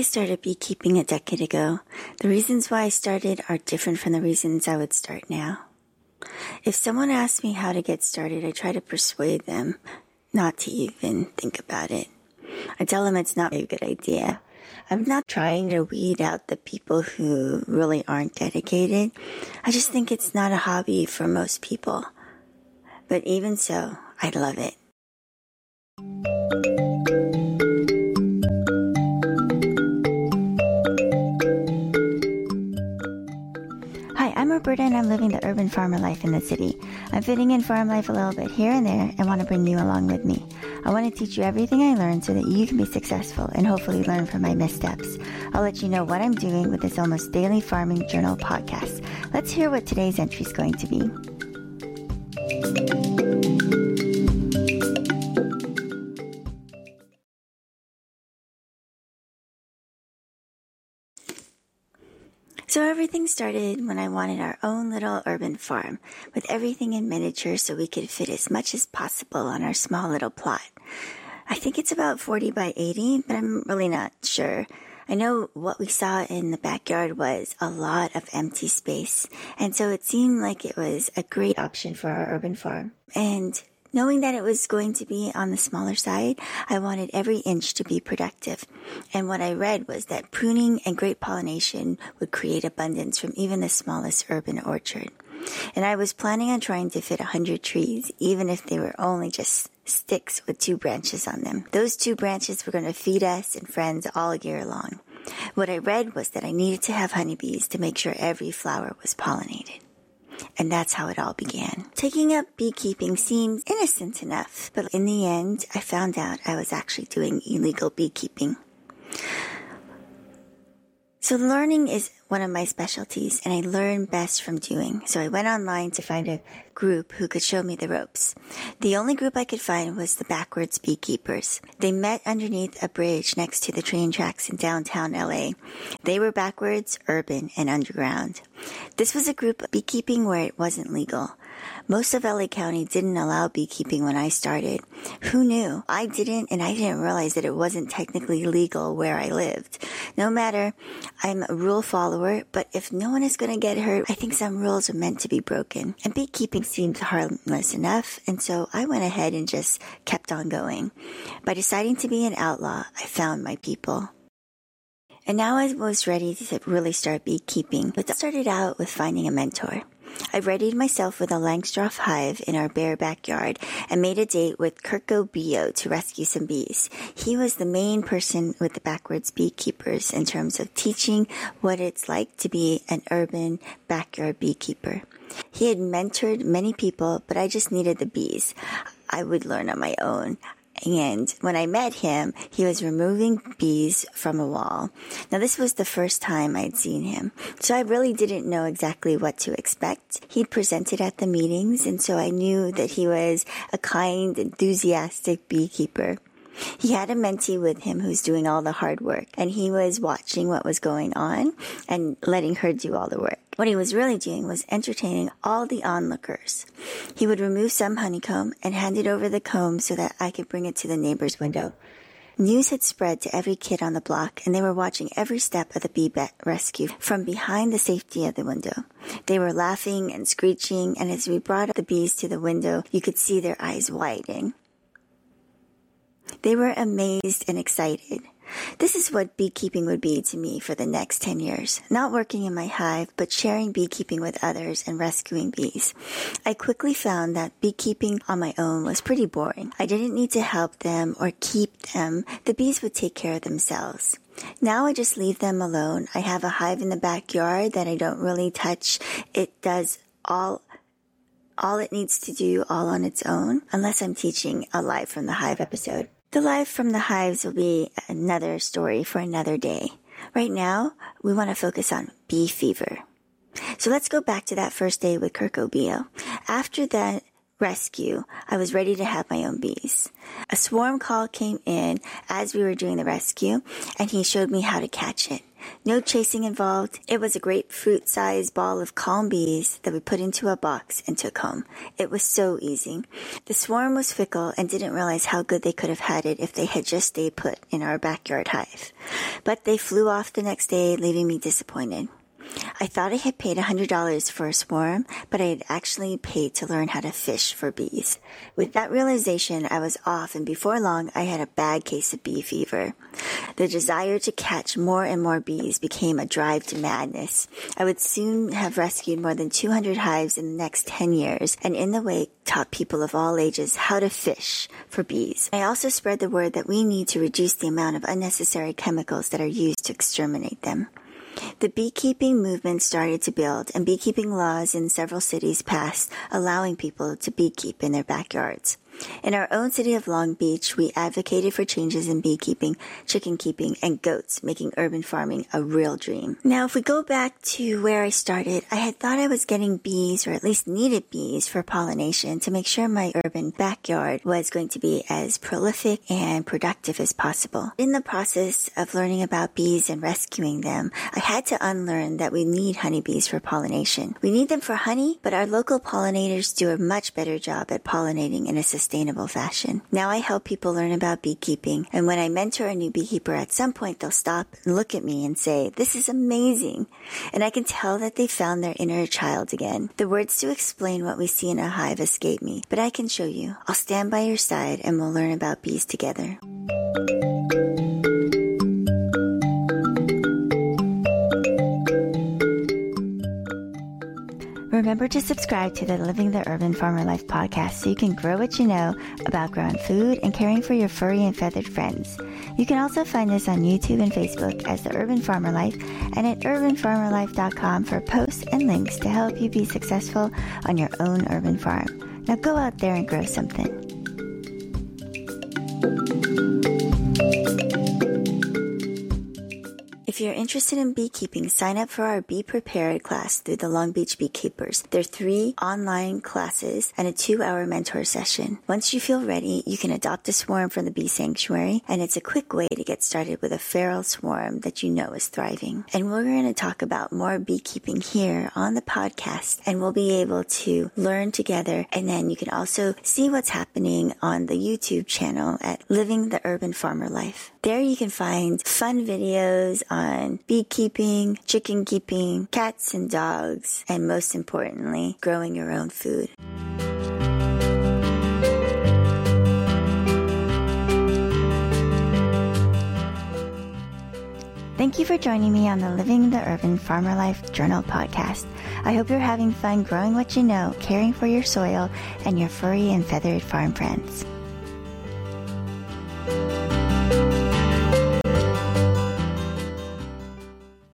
I started beekeeping a decade ago. The reasons why I started are different from the reasons I would start now. If someone asks me how to get started, I try to persuade them not to even think about it. I tell them it's not a good idea. I'm not trying to weed out the people who really aren't dedicated. I just think it's not a hobby for most people. But even so, I love it. I'm and I'm living the urban farmer life in the city. I'm fitting in farm life a little bit here and there and want to bring you along with me. I want to teach you everything I learned so that you can be successful and hopefully learn from my missteps. I'll let you know what I'm doing with this almost daily farming journal podcast. Let's hear what today's entry is going to be. So everything started when I wanted our own little urban farm with everything in miniature so we could fit as much as possible on our small little plot. I think it's about 40 by 80, but I'm really not sure. I know what we saw in the backyard was a lot of empty space, and so it seemed like it was a great option for our urban farm. And Knowing that it was going to be on the smaller side, I wanted every inch to be productive. And what I read was that pruning and great pollination would create abundance from even the smallest urban orchard. And I was planning on trying to fit a hundred trees, even if they were only just sticks with two branches on them. Those two branches were going to feed us and friends all year long. What I read was that I needed to have honeybees to make sure every flower was pollinated. And that's how it all began. Taking up beekeeping seemed innocent enough, but in the end, I found out I was actually doing illegal beekeeping. So learning is one of my specialties and I learn best from doing. So I went online to find a group who could show me the ropes. The only group I could find was the Backwards Beekeepers. They met underneath a bridge next to the train tracks in downtown LA. They were backwards, urban, and underground. This was a group of beekeeping where it wasn't legal. Most of LA County didn't allow beekeeping when I started. Who knew? I didn't, and I didn't realize that it wasn't technically legal where I lived. No matter, I'm a rule follower, but if no one is going to get hurt, I think some rules are meant to be broken. And beekeeping seemed harmless enough, and so I went ahead and just kept on going. By deciding to be an outlaw, I found my people. And now I was ready to really start beekeeping, but that started out with finding a mentor. I readied myself with a Langstroth hive in our bare backyard and made a date with Kirko Bio to rescue some bees. He was the main person with the backwards beekeepers in terms of teaching what it's like to be an urban backyard beekeeper. He had mentored many people, but I just needed the bees. I would learn on my own. And when I met him, he was removing bees from a wall. Now, this was the first time I'd seen him, so I really didn't know exactly what to expect. He'd presented at the meetings, and so I knew that he was a kind, enthusiastic beekeeper. He had a mentee with him who's doing all the hard work, and he was watching what was going on and letting her do all the work. What he was really doing was entertaining all the onlookers. He would remove some honeycomb and hand it over the comb so that I could bring it to the neighbor's window. News had spread to every kid on the block, and they were watching every step of the bee rescue from behind the safety of the window. They were laughing and screeching, and as we brought the bees to the window, you could see their eyes widening. They were amazed and excited. This is what beekeeping would be to me for the next 10 years. Not working in my hive, but sharing beekeeping with others and rescuing bees. I quickly found that beekeeping on my own was pretty boring. I didn't need to help them or keep them. The bees would take care of themselves. Now I just leave them alone. I have a hive in the backyard that I don't really touch. It does all all it needs to do all on its own, unless I'm teaching a live from the hive episode. The life from the hives will be another story for another day. Right now, we want to focus on bee fever. So let's go back to that first day with Kirko Bio. After that rescue, I was ready to have my own bees. A swarm call came in as we were doing the rescue, and he showed me how to catch it. No chasing involved. It was a grapefruit sized ball of calm bees that we put into a box and took home. It was so easy. The swarm was fickle and didn't realize how good they could have had it if they had just stayed put in our backyard hive. but they flew off the next day, leaving me disappointed. I thought I had paid $100 for a swarm, but I had actually paid to learn how to fish for bees. With that realization, I was off, and before long, I had a bad case of bee fever. The desire to catch more and more bees became a drive to madness. I would soon have rescued more than 200 hives in the next 10 years, and in the wake, taught people of all ages how to fish for bees. I also spread the word that we need to reduce the amount of unnecessary chemicals that are used to exterminate them. The beekeeping movement started to build and beekeeping laws in several cities passed, allowing people to beekeep in their backyards. In our own city of Long Beach, we advocated for changes in beekeeping, chicken keeping, and goats, making urban farming a real dream. Now, if we go back to where I started, I had thought I was getting bees, or at least needed bees for pollination to make sure my urban backyard was going to be as prolific and productive as possible. In the process of learning about bees and rescuing them, I had to unlearn that we need honeybees for pollination. We need them for honey, but our local pollinators do a much better job at pollinating in a sustainable fashion. Now I help people learn about beekeeping, and when I mentor a new beekeeper, at some point they'll stop and look at me and say, This is amazing. And I can tell that they found their inner child again. The words to explain what we see in a hive escape me, but I can show you. I'll stand by your side and we'll learn about bees together. Remember to subscribe to the Living the Urban Farmer Life podcast so you can grow what you know about growing food and caring for your furry and feathered friends. You can also find us on YouTube and Facebook as the Urban Farmer Life and at urbanfarmerlife.com for posts and links to help you be successful on your own urban farm. Now go out there and grow something. If you're interested in beekeeping, sign up for our Bee Prepared class through the Long Beach Beekeepers. There are three online classes and a two hour mentor session. Once you feel ready, you can adopt a swarm from the bee sanctuary, and it's a quick way to get started with a feral swarm that you know is thriving. And we're going to talk about more beekeeping here on the podcast, and we'll be able to learn together. And then you can also see what's happening on the YouTube channel at Living the Urban Farmer Life. There you can find fun videos on beekeeping, chicken keeping, cats and dogs, and most importantly, growing your own food. Thank you for joining me on the Living the Urban Farmer Life Journal podcast. I hope you're having fun growing what you know, caring for your soil, and your furry and feathered farm friends.